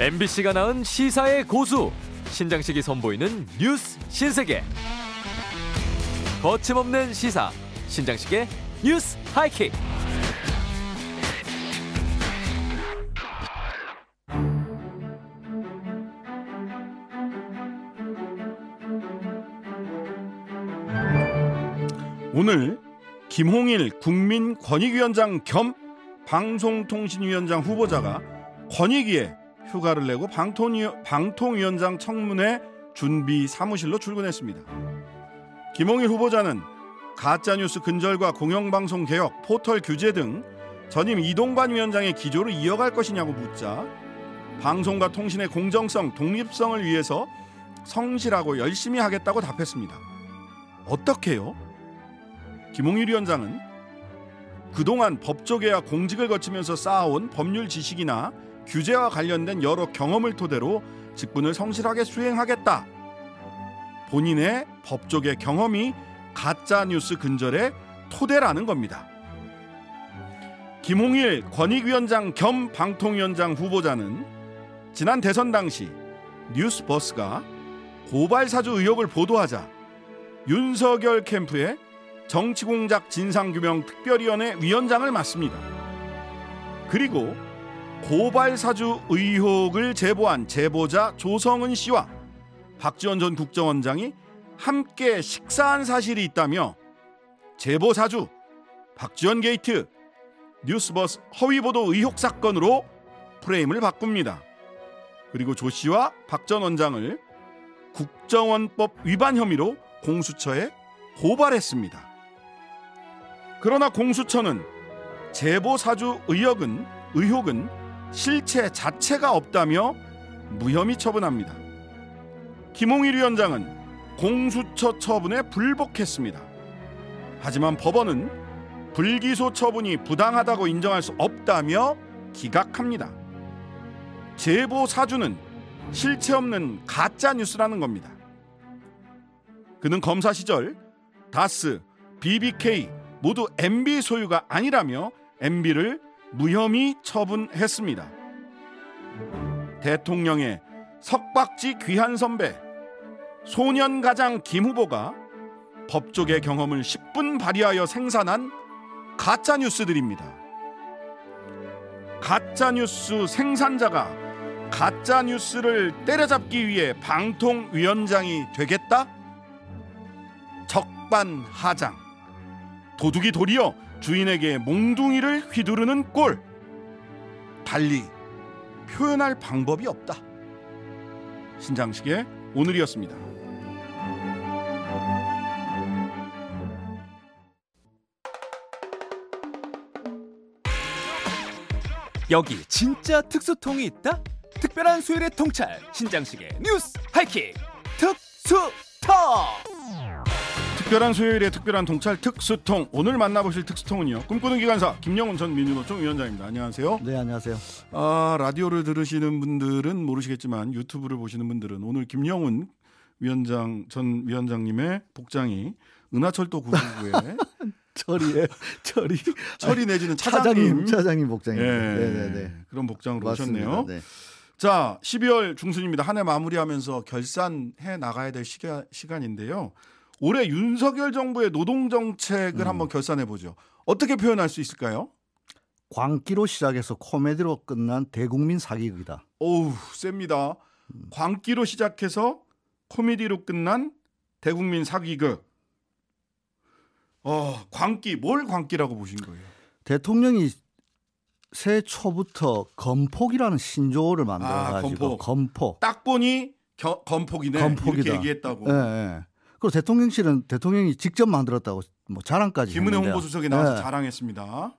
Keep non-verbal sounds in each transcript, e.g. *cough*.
MBC가 낳은 시사의 고수. 신장식이 선보이는 뉴스 신세계. 거침없는 시사 신장식의 뉴스 하이킥. 오늘 김홍일 국민권익위원장 겸 방송통신위원장 후보자가 권익위에 휴가를 내고 방통위, 방통위 원장 청문회 준비 사무실로 출근했습니다. 김홍일 후보자는 가짜뉴스 근절과 공영방송 개혁, 포털 규제 등 전임 이동관 위원장의 기조를 이어갈 것이냐고 묻자 방송과 통신의 공정성, 독립성을 위해서 성실하고 열심히 하겠다고 답했습니다. 어떻게요? 김홍일 위원장은 그동안 법조계와 공직을 거치면서 쌓아온 법률 지식이나 규제와 관련된 여러 경험을 토대로 직분을 성실하게 수행하겠다. 본인의 법조계 경험이 가짜 뉴스 근절의 토대라는 겁니다. 김홍일 권익위원장 겸 방통위원장 후보자는 지난 대선 당시 뉴스버스가 고발사주 의혹을 보도하자 윤석열 캠프에 정치공작 진상규명 특별위원회 위원장을 맡습니다. 그리고 고발 사주 의혹을 제보한 제보자 조성은 씨와 박지원 전 국정원장이 함께 식사한 사실이 있다며 제보 사주, 박지원 게이트, 뉴스버스 허위 보도 의혹 사건으로 프레임을 바꿉니다. 그리고 조 씨와 박 전 원장을 국정원법 위반 혐의로 공수처에 고발했습니다. 그러나 공수처는 제보 사주 의혹은 의혹은 실체 자체가 없다며 무혐의 처분합니다. 김홍일 위원장은 공수처 처분에 불복했습니다. 하지만 법원은 불기소 처분이 부당하다고 인정할 수 없다며 기각합니다. 제보 사주는 실체 없는 가짜 뉴스라는 겁니다. 그는 검사 시절 다스, BBK 모두 MB 소유가 아니라며 MB를 무혐의 처분했습니다. 대통령의 석박지 귀한 선배 소년 가장 김 후보가 법조계 경험을 10분 발휘하여 생산한 가짜 뉴스들입니다. 가짜 뉴스 생산자가 가짜 뉴스를 때려잡기 위해 방통위원장이 되겠다? 적반하장. 도둑이 도리어 주인에게 몽둥이를 휘두르는 꼴. 달리 표현할 방법이 없다. 신장식의 오늘이었습니다. 여기 진짜 특수통이 있다? 특별한 수요일의 통찰 신장식의 뉴스 하이킥 특수통 특별한 수요일의 특별한 통찰 특수통 오늘 만나보실 특수통은요 꿈꾸는 기관사 김영훈 전 민주노총 위원장입니다. 안녕하세요. 네 안녕하세요. 아 라디오를 들으시는 분들은 모르시겠지만 유튜브를 보시는 분들은 오늘 김영훈 위원장 전 위원장님의 복장이 은하철도 999에 철이에 철이 철이 내지는 차장님 차장님, 차장님 복장입니다. 예, 네네네. 그런 복장으로 맞습니다. 오셨네요. 네. 자, 12월 중순입니다. 한 해 마무리하면서 결산해 나가야 될 시가, 시간인데요. 올해 윤석열 정부의 노동 정책을 음. 한번 결산해 보죠. 어떻게 표현할 수 있을까요? 광기로 시작해서 코미디로 끝난 대국민 사기극이다. 어우, 셉니다. 음. 광기로 시작해서 코미디로 끝난 대국민 사기극. 어, 광기. 뭘 광기라고 보신 거예요? 대통령이 새해 초부터 건폭이라는 신조어를 만들어 아, 가지고 건폭. 건폭. 딱 보니 겨, 건폭이네. 건폭이다. 이렇게 얘기했다고. 예, 예. 그리고 대통령실은 대통령이 직접 만들었다고 뭐 자랑까지 김은혜 했는데요. 홍보수석이 나와서 예. 자랑했습니다.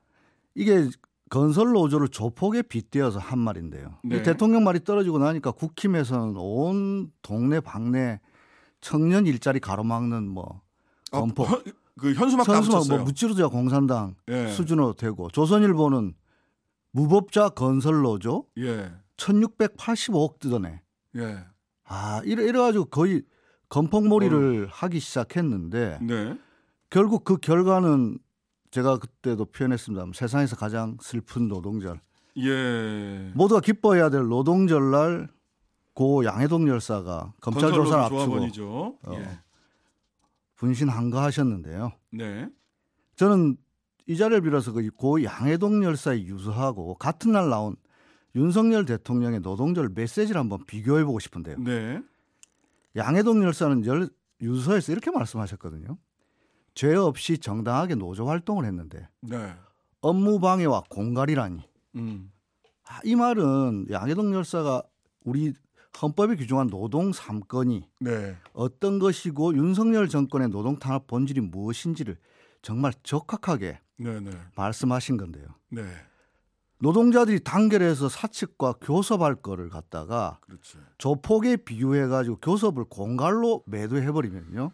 이게 건설 노조를 조폭에 빗대어서 한 말인데요. 이 네. 대통령 말이 떨어지고 나니까 국힘에서는 온 동네 방네 청년 일자리 가로막는 뭐 아, 건폭, 현- 그 현수막 붙였어요. 뭐 무찌르자 공산당 예. 수준으로 되고 조선일보는 무법자 건설 노조 예. 1685억 뜯어내. 예. 아 이래 이래가지고 거의 건폭몰이를 하기 시작했는데 네. 결국 그 결과는 제가 그때도 표현했습니다. 세상에서 가장 슬픈 노동절 예. 모두가 기뻐해야 될 노동절 날 고 양해동 열사가 검찰 조사를 앞두고. 어. 예. 분신 한가하셨는데요. 네. 저는 이 자리를 빌어서 그 고 양해동 열사의 유서하고 같은 날 나온 윤석열 대통령의 노동절 메시지를 한번 비교해 보고 싶은데요. 네. 양해동 열사는 열, 유서에서 이렇게 말씀하셨거든요. 죄 없이 정당하게 노조 활동을 했는데 네. 업무 방해와 공갈이라니. 음. 아, 이 말은 양해동 열사가 우리 헌법에 규정한 노동 3건이 네. 어떤 것이고 윤석열 정권의 노동 탄압 본질이 무엇인지를 정말 적확하게 네, 네. 말씀하신 건데요. 네. 노동자들이 단결해서 사측과 교섭할 거를 갖다가 그렇지. 조폭에 비유해 가지고 교섭을 공갈로 매도해 버리면요.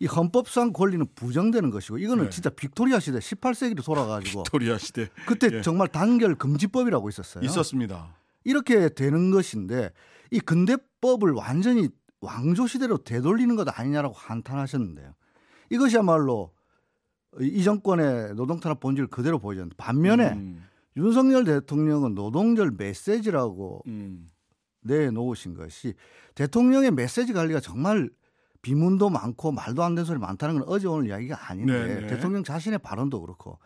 이 헌법상 권리는 부정되는 것이고 이거는 네. 진짜 빅토리아 시대 18세기로 돌아가지고 빅토리아 시대 그때 예. 정말 단결 금지법이라고 있었어요. 있었습니다. 이렇게 되는 것인데 이 근대법을 완전히 왕조 시대로 되돌리는 것 아니냐라고 한탄하셨는데요. 이것이야말로 이 정권의 노동 탄압 본질을 그대로 보여줬는데 반면에 음. 윤석열 대통령은 노동절 메시지라고 음. 내놓으신 것이 대통령의 메시지 관리가 정말 비문도 많고 말도 안 되는 소리 많다는 건 어제 오늘 이야기가 아닌데 네네. 대통령 자신의 발언도 그렇고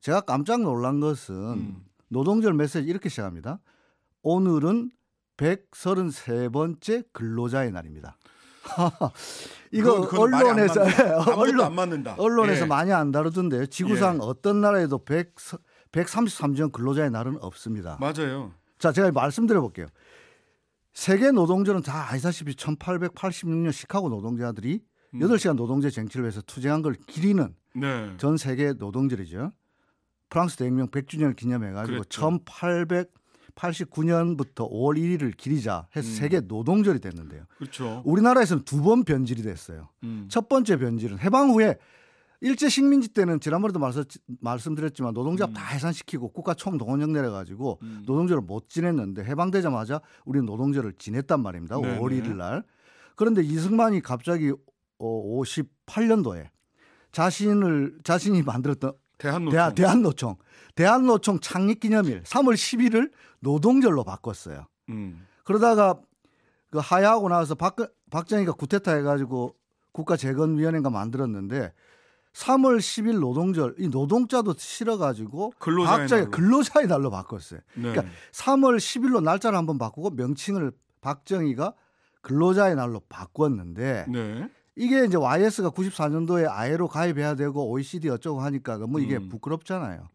제가 깜짝 놀란 것은 음. 노동절 메시지 이렇게 시작합니다. 오늘은 133번째 근로자의 날입니다. *laughs* 이거 그건- 그건 언론에서 *laughs* 언론, 안 맞는다. 언론에서 예. 많이 안 다루던데요. 지구상 예. 어떤 나라에도 100, 133전 근로자의 날은 없습니다. 맞아요. 자, 제가 말씀드려 볼게요. 세계 노동절은 다 아시다시피 1886년 시카고 노동자들이 음. 8시간 노동제 쟁취를 위해서 투쟁한 걸 기리는 네. 전 세계 노동절이죠. 프랑스 대혁명 100주년을 기념해 가지고 그랬죠. 1889년부터 5월 1일을 기리자 해서 음. 세계 노동절이 됐는데요. 그렇죠. 우리나라에서는 두 번 변질이 됐어요. 음. 첫 번째 변질은 해방 후에 일제 식민지 때는 지난번에도 말씀, 말씀드렸지만 노동자 음. 다 해산시키고 국가 총동원령 내려가지고 음. 노동절을 못 지냈는데 해방되자마자 우리는 노동절을 지냈단 말입니다. 네네. 5월 1일 날. 그런데 이승만이 갑자기 어, 58년도에 자신을 자신이 만들었던 대한노총. 대한, 대한 노총 대한노총 창립기념일 3월 10일을 노동절로 바꿨어요. 음. 그러다가 그 하야하고 나서 박, 박정희가 구테타 해가지고 국가재건위원회가 만들었는데 3월 10일 노동절 이 노동자도 싫어가지고 근로자의 날로. 근로자의 날로 바꿨어요. 네. 그러니까 3월 10일로 날짜를 한번 바꾸고 명칭을 박정희가 근로자의 날로 바꿨는데 네. 이게 이제 YS가 94년도에 아예로 가입해야 되고 OECD 어쩌고 하니까 뭐 이게 음. 부끄럽잖아요.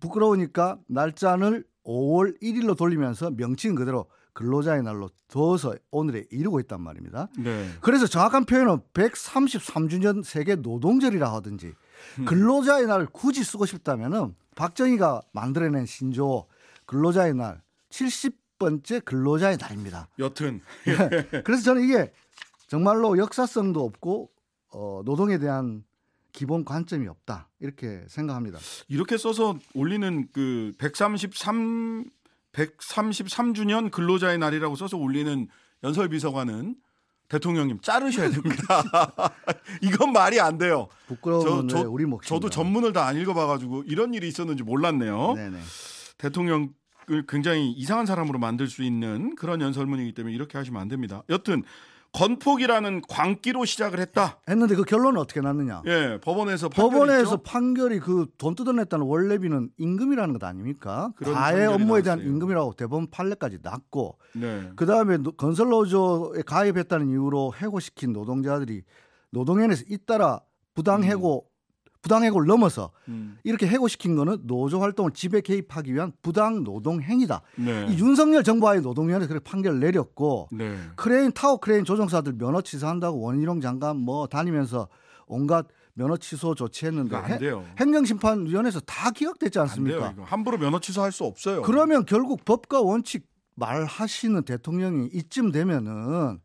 부끄러우니까 날짜를 5월 1일로 돌리면서 명칭 그대로 근로자의 날로 둬서 오늘에 이르고 있단 말입니다. 네. 그래서 정확한 표현은 133주년 세계 노동절이라 하든지 음. 근로자의 날 굳이 쓰고 싶다면은 박정희가 만들어낸 신조 근로자의 날 70번째 근로자의 날입니다. 여튼 *laughs* 그래서 저는 이게 정말로 역사성도 없고 어, 노동에 대한 기본 관점이 없다 이렇게 생각합니다. 이렇게 써서 올리는 그 133 133주년 근로자의 날이라고 써서 올리는 연설 비서관은 대통령님 자르셔야 됩니다. *laughs* 이건 말이 안 돼요. 부끄러운 저- 왜 저- 우리 몫입니다. 저도 전문을 다 안 읽어봐가지고 이런 일이 있었는지 몰랐네요. 네네. 대통령을 굉장히 이상한 사람으로 만들 수 있는 그런 연설문이기 때문에 이렇게 하시면 안 됩니다. 여튼 건폭이라는 광기로 시작을 했다. 했는데 그 결론은 어떻게 났느냐? 예, 법원에서 판결이 법원에서 있죠? 판결이 그 돈 뜯어냈다는 원래비는 임금이라는 것 아닙니까? 판결이 업무에 대한 나왔어요. 임금이라고 대법원 판례까지 났고 네. 그 다음에 건설 노조에 가입했다는 이유로 해고시킨 노동자들이 노동위원회에서 잇따라 부당해고 부당 해고를 넘어서 음, 이렇게 해고시킨 거는 노조 활동을 지배 개입하기 위한 부당 노동 행위다. 네. 이 윤석열 정부하의 노동위원회 그렇게 판결을 내렸고 네. 크레인 타워 크레인 조종사들 면허 취소한다고 원희룡 장관 뭐 다니면서 온갖 면허 취소 조치했는데 돼요. 행정심판위원회에서 다 기각됐지 안 돼요. 않습니까? 이거. 함부로 면허 취소할 수 없어요. 그러면 결국 법과 원칙 말하시는 대통령이 이쯤 되면은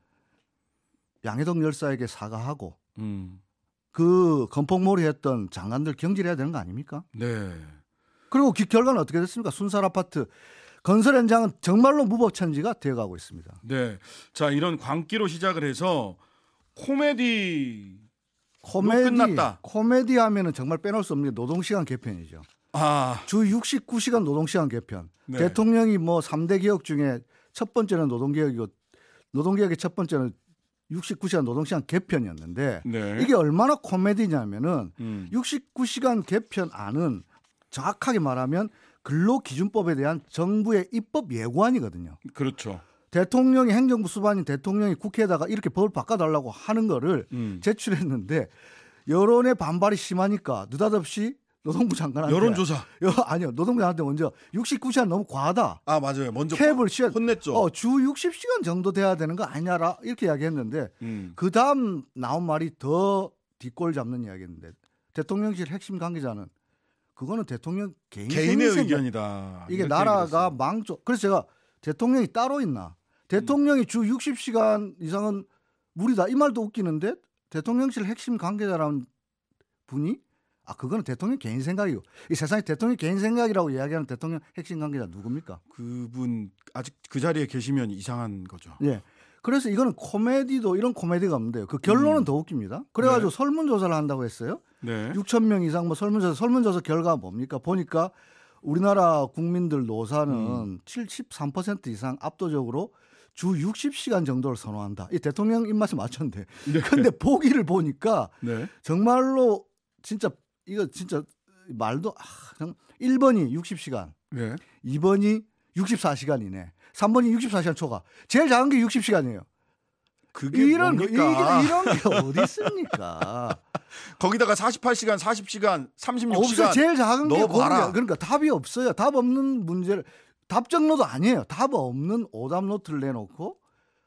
양해동 열사에게 사과하고 음. 그 건폭몰이 했던 장관들 경질해야 되는 거 아닙니까? 네. 그리고 그 결과는 어떻게 됐습니까? 순살 아파트 건설 현장은 정말로 무법천지가 되어가고 있습니다. 네. 자, 이런 광기로 시작을 해서 코미디 코미디 끝났다. 코미디 하면은 정말 빼놓을 수 없는 게 노동시간 개편이죠. 아, 주 69시간 노동시간 개편. 네. 대통령이 뭐 3대 개혁 중에 첫 번째는 노동개혁이고 노동개혁의 첫 번째는 69시간 노동시간 개편이었는데 네. 이게 얼마나 코미디냐면은 음. 69시간 개편안은 정확하게 말하면 근로기준법에 대한 정부의 입법 예고안이거든요. 그렇죠. 대통령이 행정부 수반인 대통령이 국회에다가 이렇게 법을 바꿔달라고 하는 거를 음. 제출했는데 여론의 반발이 심하니까 느닷없이 노동부 장관한테 여론조사. 여, 아니요 노동부 장관한테 먼저 69시간 너무 과하다. 아 맞아요. 먼저 캡을 씌워 혼냈죠. 어, 주 60시간 정도 돼야 되는 거 아니냐라 이렇게 이야기했는데 음. 그 다음 나온 말이 더 뒷골 잡는 이야기였는데 대통령실 핵심 관계자는 그거는 대통령 개인 개인의. 의견이다. 이게 나라가. 망조. 그래서 제가 대통령이 따로 있나? 대통령이 주 60시간 이상은 무리다. 이 말도 웃기는데 대통령실 핵심 관계자라는 분이 아 그거는 대통령 개인 생각이고 이 세상에 대통령 개인 생각이라고 이야기하는 대통령 핵심 관계자 누굽니까? 그분 아직 그 자리에 계시면 이상한 거죠. 예. 그래서 이거는 코미디도 이런 코미디가 없는데요. 그 결론은 음. 더 웃깁니다. 그래가지고 네. 설문조사를 한다고 했어요. 네. 6천 명 이상 뭐 설문조사 설문조사 결과가 뭡니까? 보니까 우리나라 국민들 노사는 음. 73% 이상 압도적으로 주 60시간 정도를 선호한다. 이 대통령 입맛에 맞췄는데. 근데 보기를 보니까 네. 정말로 진짜 이거 진짜 말도 아, 정 1번이 60시간, 네. 2번이 64시간이네. 3번이 64시간 초과. 제일 작은 게 60시간이에요. 그게 이런 거- 뭡니까? 이게 이런 게 어디 있습니까? *laughs* 거기다가 48시간, 40시간, 36시간 없어요. 제일 작은 게. 거기야. 그러니까 답이 없어요. 답 없는 문제를 답정로도 아니에요. 답 없는 오답 노트를 내놓고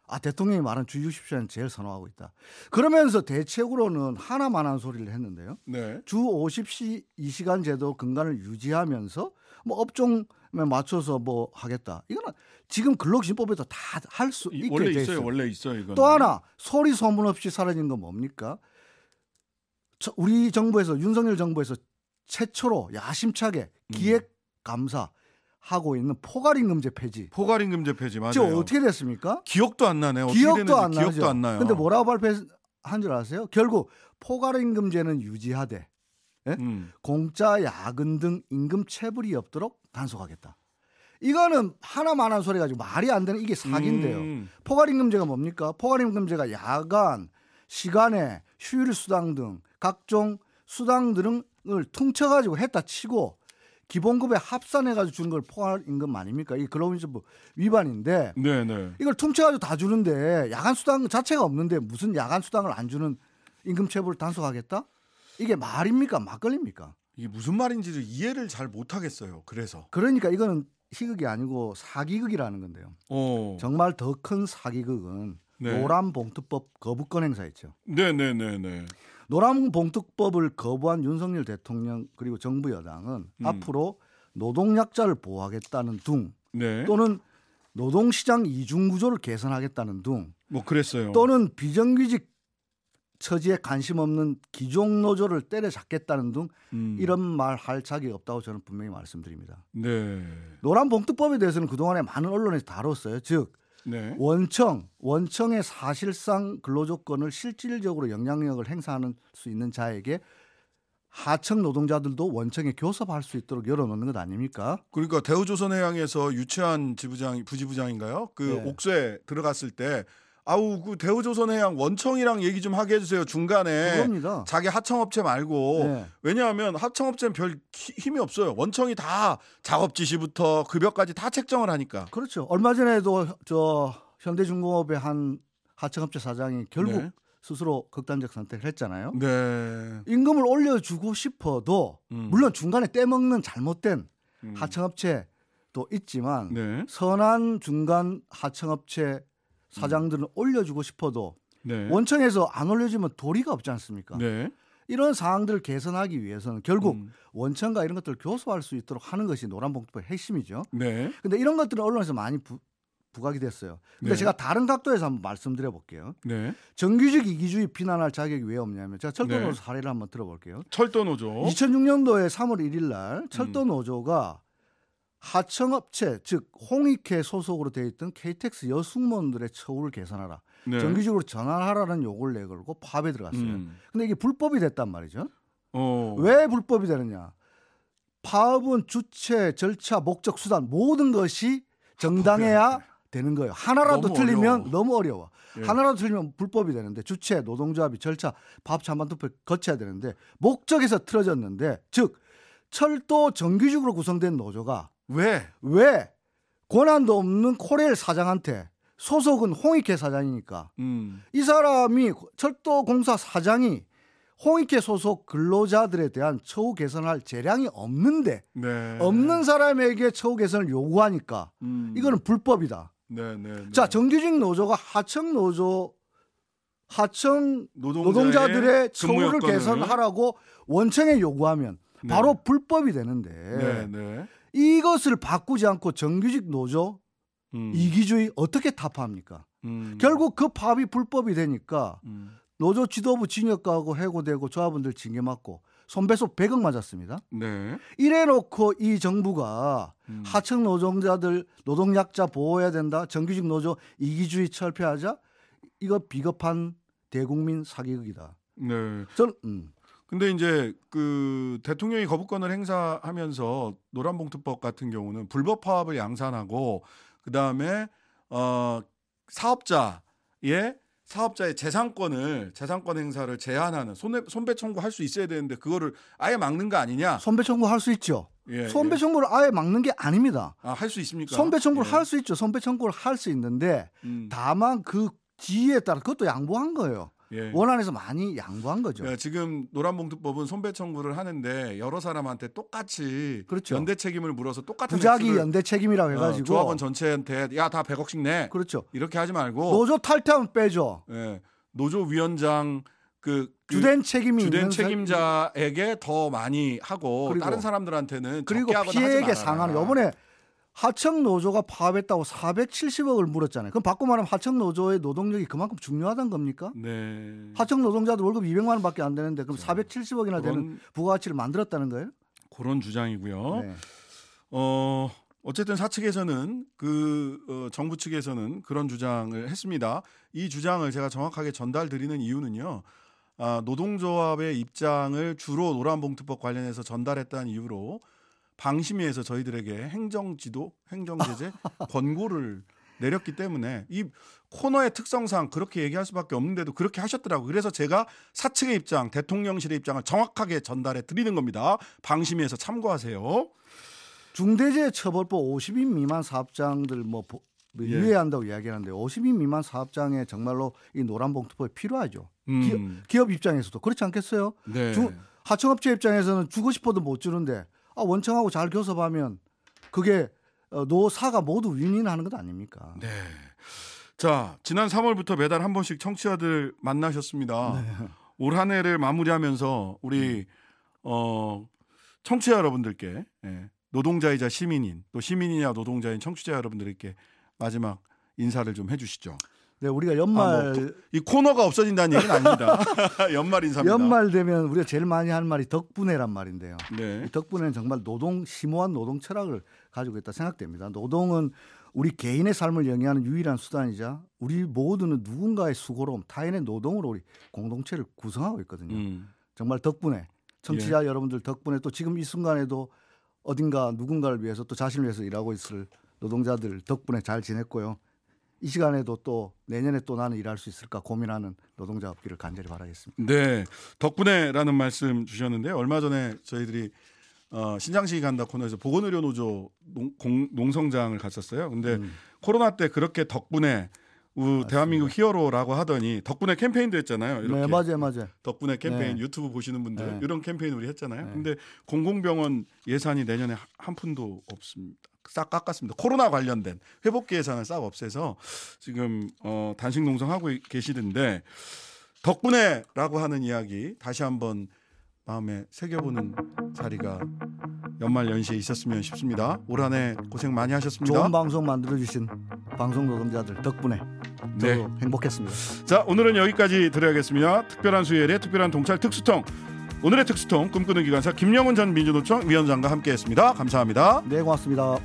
아 대통령이 말한 주 60시간 제일 선호하고 있다. 그러면서 대책으로는 하나만 한 소리를 했는데요. 네. 주 50시 2시간 제도 근간을 유지하면서 뭐 업종에 맞춰서 뭐 하겠다. 이거는 지금 근로기준법에도 다 할수 이- 있게 원래 돼 있어요. 있어요. 원래 있어요. 이거. 또 하나 소리 소문 없이 사라진 건 뭡니까? 저- 우리 정부에서 윤석열 정부에서 최초로 야심차게 음. 기획 감사 하고 있는 포괄임금제 폐지. 포괄임금제 폐지 맞아요. 지금 어떻게 됐습니까? 기억도 안 나네. 어떻게 기억도 안 나죠. 기억도 안 나요. 근데 뭐라고 발표한 줄 아세요? 결국 포괄임금제는 유지하되 음. 공짜 야근 등 임금 체불이 없도록 단속하겠다. 이거는 하나만 한 소리 가지고 말이 안 되는 이게 사기인데요. 음. 포괄임금제가 뭡니까? 포괄임금제가 야간, 시간에 휴일 수당 등 각종 수당 등을 퉁쳐가지고 했다 치고 기본급에 합산해가지고 주는 걸 포괄 임금 아닙니까? 이게 근로기준법 위반인데 네, 네. 이걸 퉁쳐가지고 다 주는데 야간 수당 자체가 없는데 무슨 야간 수당을 안 주는 임금 체불을 단속하겠다? 이게 말입니까? 막걸리입니까? 이게 무슨 말인지를 이해를 잘 못하겠어요. 그래서. 그러니까 이거는 희극이 아니고 사기극이라는 건데요. 어. 정말 더 큰 사기극은 네. 노란 봉투법 거부권 행사였죠. 네, 네, 네, 네. 노란봉투법을 거부한 윤석열 대통령 그리고 정부 여당은 음. 앞으로 노동약자를 보호하겠다는 둥 네. 또는 노동시장 이중구조를 개선하겠다는 둥 뭐 그랬어요. 또는 비정규직 처지에 관심 없는 기종 노조를 때려잡겠다는 등 음. 이런 말 할 자격이 없다고 저는 분명히 말씀드립니다. 네. 노란 봉투법에 대해서는 그동안에 많은 언론에서 다뤘어요. 즉 네. 원청, 원청의 사실상 근로조건을 실질적으로 영향력을 행사하는 수 있는 자에게 하청 노동자들도 원청에 교섭할 수 있도록 열어놓는 것 아닙니까? 그러니까 대우조선해양에서 유치한 지부장 부지부장인가요? 그 네. 옥수에 들어갔을 때 아우 그 대우조선해양 원청이랑 얘기 좀 하게 해주세요 중간에 그겁니다. 자기 하청업체 말고 네. 왜냐하면 하청업체는 별 히- 힘이 없어요. 원청이 다 작업 지시부터 급여까지 다 책정을 하니까. 그렇죠. 얼마 전에도 저 현대중공업의 한 하청업체 사장이 결국 네. 스스로 극단적 선택을 했잖아요. 네. 임금을 올려주고 싶어도 음. 물론 중간에 떼먹는 잘못된 음. 하청업체도 있지만 네. 선한 중간 하청업체 사장들은 올려주고 싶어도 네. 원청에서 안 올려주면 도리가 없지 않습니까? 네. 이런 상황들을 개선하기 위해서는 결국 음. 원청과 이런 것들을 교섭할 수 있도록 하는 것이 노란봉투법의 핵심이죠. 네. 근데 이런 것들은 언론에서 많이 부, 부각이 됐어요. 근데 네. 제가 다른 각도에서 한번 말씀드려 볼게요. 네. 정규직 이기주의 비난할 자격이 왜 없냐면 제가 철도 노조 네. 사례를 한번 들어볼게요. 철도 노조. 2006년도에 3월 1일 음. 날 철도 노조가 하청업체 즉 홍익회 소속으로 되어 있던 KTX 여승무원들의 처우를 개선하라. 네. 정규직으로 전환하라는 요구를 내걸고 파업에 들어갔어요. 음. 근데 이게 불법이 됐단 말이죠. 어. 왜 불법이 되느냐? 파업은 주체, 절차, 목적, 수단 모든 것이 정당해야 되는 거예요. 하나라도 너무 틀리면 어려워. 너무 어려워. 예. 하나라도 틀리면 불법이 되는데 주체, 노동조합이 절차, 파업 찬반 투표 거쳐야 되는데 목적에서 틀어졌는데 즉 철도 정규직으로 구성된 노조가 왜? 왜 권한도 없는 코레일 사장한테 소속은 홍익회 사장이니까 음. 이 사람이 철도공사 사장이 홍익회 소속 근로자들에 대한 처우 개선할 재량이 없는데 네. 없는 사람에게 처우 개선을 요구하니까 음. 이거는 불법이다. 네, 네. 네. 자 정규직 노조가 하청 노조 하청 노동자들의 처우를 개선하라고 원청에 요구하면 네. 바로 불법이 되는데 네, 네. 이것을 바꾸지 않고 정규직 노조 음. 이기주의 어떻게 타파합니까? 음. 결국 그 파업이 불법이 되니까 음. 노조 지도부 징역 가고 해고되고 조합원들 징계 맞고 손배소 100억 맞았습니다. 네. 이래 놓고 이 정부가 음. 하청 노동자들 노동약자 보호해야 된다. 정규직 노조 이기주의 철폐하자. 이거 비겁한 대국민 사기극이다. 네. 저는 음. 근데 이제 그 대통령이 거부권을 행사하면서 노란봉투법 같은 경우는 불법 파업을 양산하고 그 다음에 어 사업자의 사업자의 재산권을 재산권 행사를 제한하는 손해, 손배 청구할 수 있어야 되는데 그거를 아예 막는 거 아니냐? 손배 청구 할 수 있죠. 예, 손배 예. 청구를 아예 막는 게 아닙니다. 아, 할 수 있습니까? 손배 청구를 예. 할수 있죠. 손배 청구를 할 수 있는데 음, 다만 그 지위에 따라 그것도 양보한 거예요. 예. 원안에서 많이 양보한 거죠. 예, 지금 노란봉투법은 손배 청구를 하는데 여러 사람한테 똑같이 그렇죠. 연대 책임을 물어서 똑같은 부작위 연대 책임이라고 어, 해가지고 조합원 전체한테 야 다 100억씩 내 그렇죠. 이렇게 하지 말고 노조 탈퇴하면 빼죠. 예, 노조 위원장 그, 그 주된 책임이 주된 책임자에게 더 많이 하고 그리고- 다른 사람들한테는 그리고 피해액의. 상한을 이번에 하청 노조가 파업했다고 470억을 물었잖아요. 그럼 바꿔 말하면 하청 노조의 노동력이 그만큼 중요하다는 겁니까? 네. 하청 노동자들 월급 200만 원밖에 안 되는데 그럼 470억이나 되는 그런 부가가치를 만들었다는 거예요? 그런 주장이고요. 네. 어 어쨌든 사측에서는 그 어, 정부 측에서는 그런 주장을 했습니다. 이 주장을 제가 정확하게 전달 드리는 이유는요. 아, 노동조합의 입장을 주로 노란봉투법 관련해서 전달했다는 이유로 방심위에서 저희들에게 행정지도, 행정제재 *laughs* 권고를 내렸기 때문에 이 코너의 특성상 그렇게 얘기할 수밖에 없는데도 그렇게 하셨더라고요. 그래서 제가 사측의 입장, 대통령실의 입장을 정확하게 전달해 드리는 겁니다. 방심위에서 참고하세요. 중대재해처벌법 50인 미만 사업장들 뭐 보- 뭐 예. 유예한다고 이야기하는데 50인 미만 사업장에 정말로 이 노란 봉투법이 필요하죠. 음, 기업 입장에서도 그렇지 않겠어요? 네. 주- 하청업체 입장에서는 주고 싶어도 못 주는데 아, 원청하고 잘 교섭하면 그게 어, 노사가 모두 윈윈하는 것 아닙니까? 네. 자, 지난 3월부터 매달 한 번씩 청취자들 만나셨습니다. 네. 올 한 해를 마무리하면서 우리 어 청취자 여러분들께 예, 노동자이자 시민인 또 시민이냐 노동자인 청취자 여러분들께 마지막 인사를 좀 해주시죠. 네, 우리가 연말 아, 뭐 이 코너가 없어진다는 얘기는 아닙니다. *laughs* 연말 인사입니다. 연말 되면 우리가 제일 많이 하는 말이 덕분에란 말인데요. 네. 이 덕분에는 정말 노동 심오한 노동 철학을 가지고 있다 생각됩니다. 노동은 우리 개인의 삶을 영위하는 유일한 수단이자 우리 모두는 누군가의 수고로 타인의 노동으로 우리 공동체를 구성하고 있거든요. 음. 정말 덕분에 청취자 여러분들 덕분에 또 지금 이 순간에도 어딘가 누군가를 위해서 또 자신을 위해서 일하고 있을 노동자들 덕분에 잘 지냈고요. 이 시간에도 또 내년에 또 나는 일할 수 있을까 고민하는 노동자 없기를 간절히 바라겠습니다. 네, 덕분에라는 말씀 주셨는데 얼마 전에 저희들이 어, 신장식이 간다 코너에서 보건의료 노조 농, 공- 농성장을 갔었어요. 근데 음. 코로나 때 그렇게 덕분에 우, 대한민국 히어로라고 하더니 덕분에 캠페인도 했잖아요. 이렇게 네, 맞아요, 맞아요. 덕분에 캠페인 네. 유튜브 보시는 분들 네. 이런 캠페인 우리 했잖아요. 네. 근데 공공병원 예산이 내년에 하- 한 푼도 없습니다. 싹 깎았습니다. 코로나 관련된 회복기 예산을 싹 없애서 지금 어, 단식 농성하고 계시던데 덕분에라고 하는 이야기 다시 한번 마음에 새겨보는 자리가 연말 연시에 있었으면 싶습니다. 올 한 해 고생 많이 하셨습니다. 좋은 방송 만들어 주신 방송 노동자들 덕분에 저도 네. 행복했습니다. 자 오늘은 여기까지 드려야겠습니다. 특별한 수요일에 특별한 동찰 특수통 오늘의 특수통 꿈꾸는 기관사 김영훈 전 민주노총 위원장과 함께했습니다. 감사합니다. 네, 고맙습니다.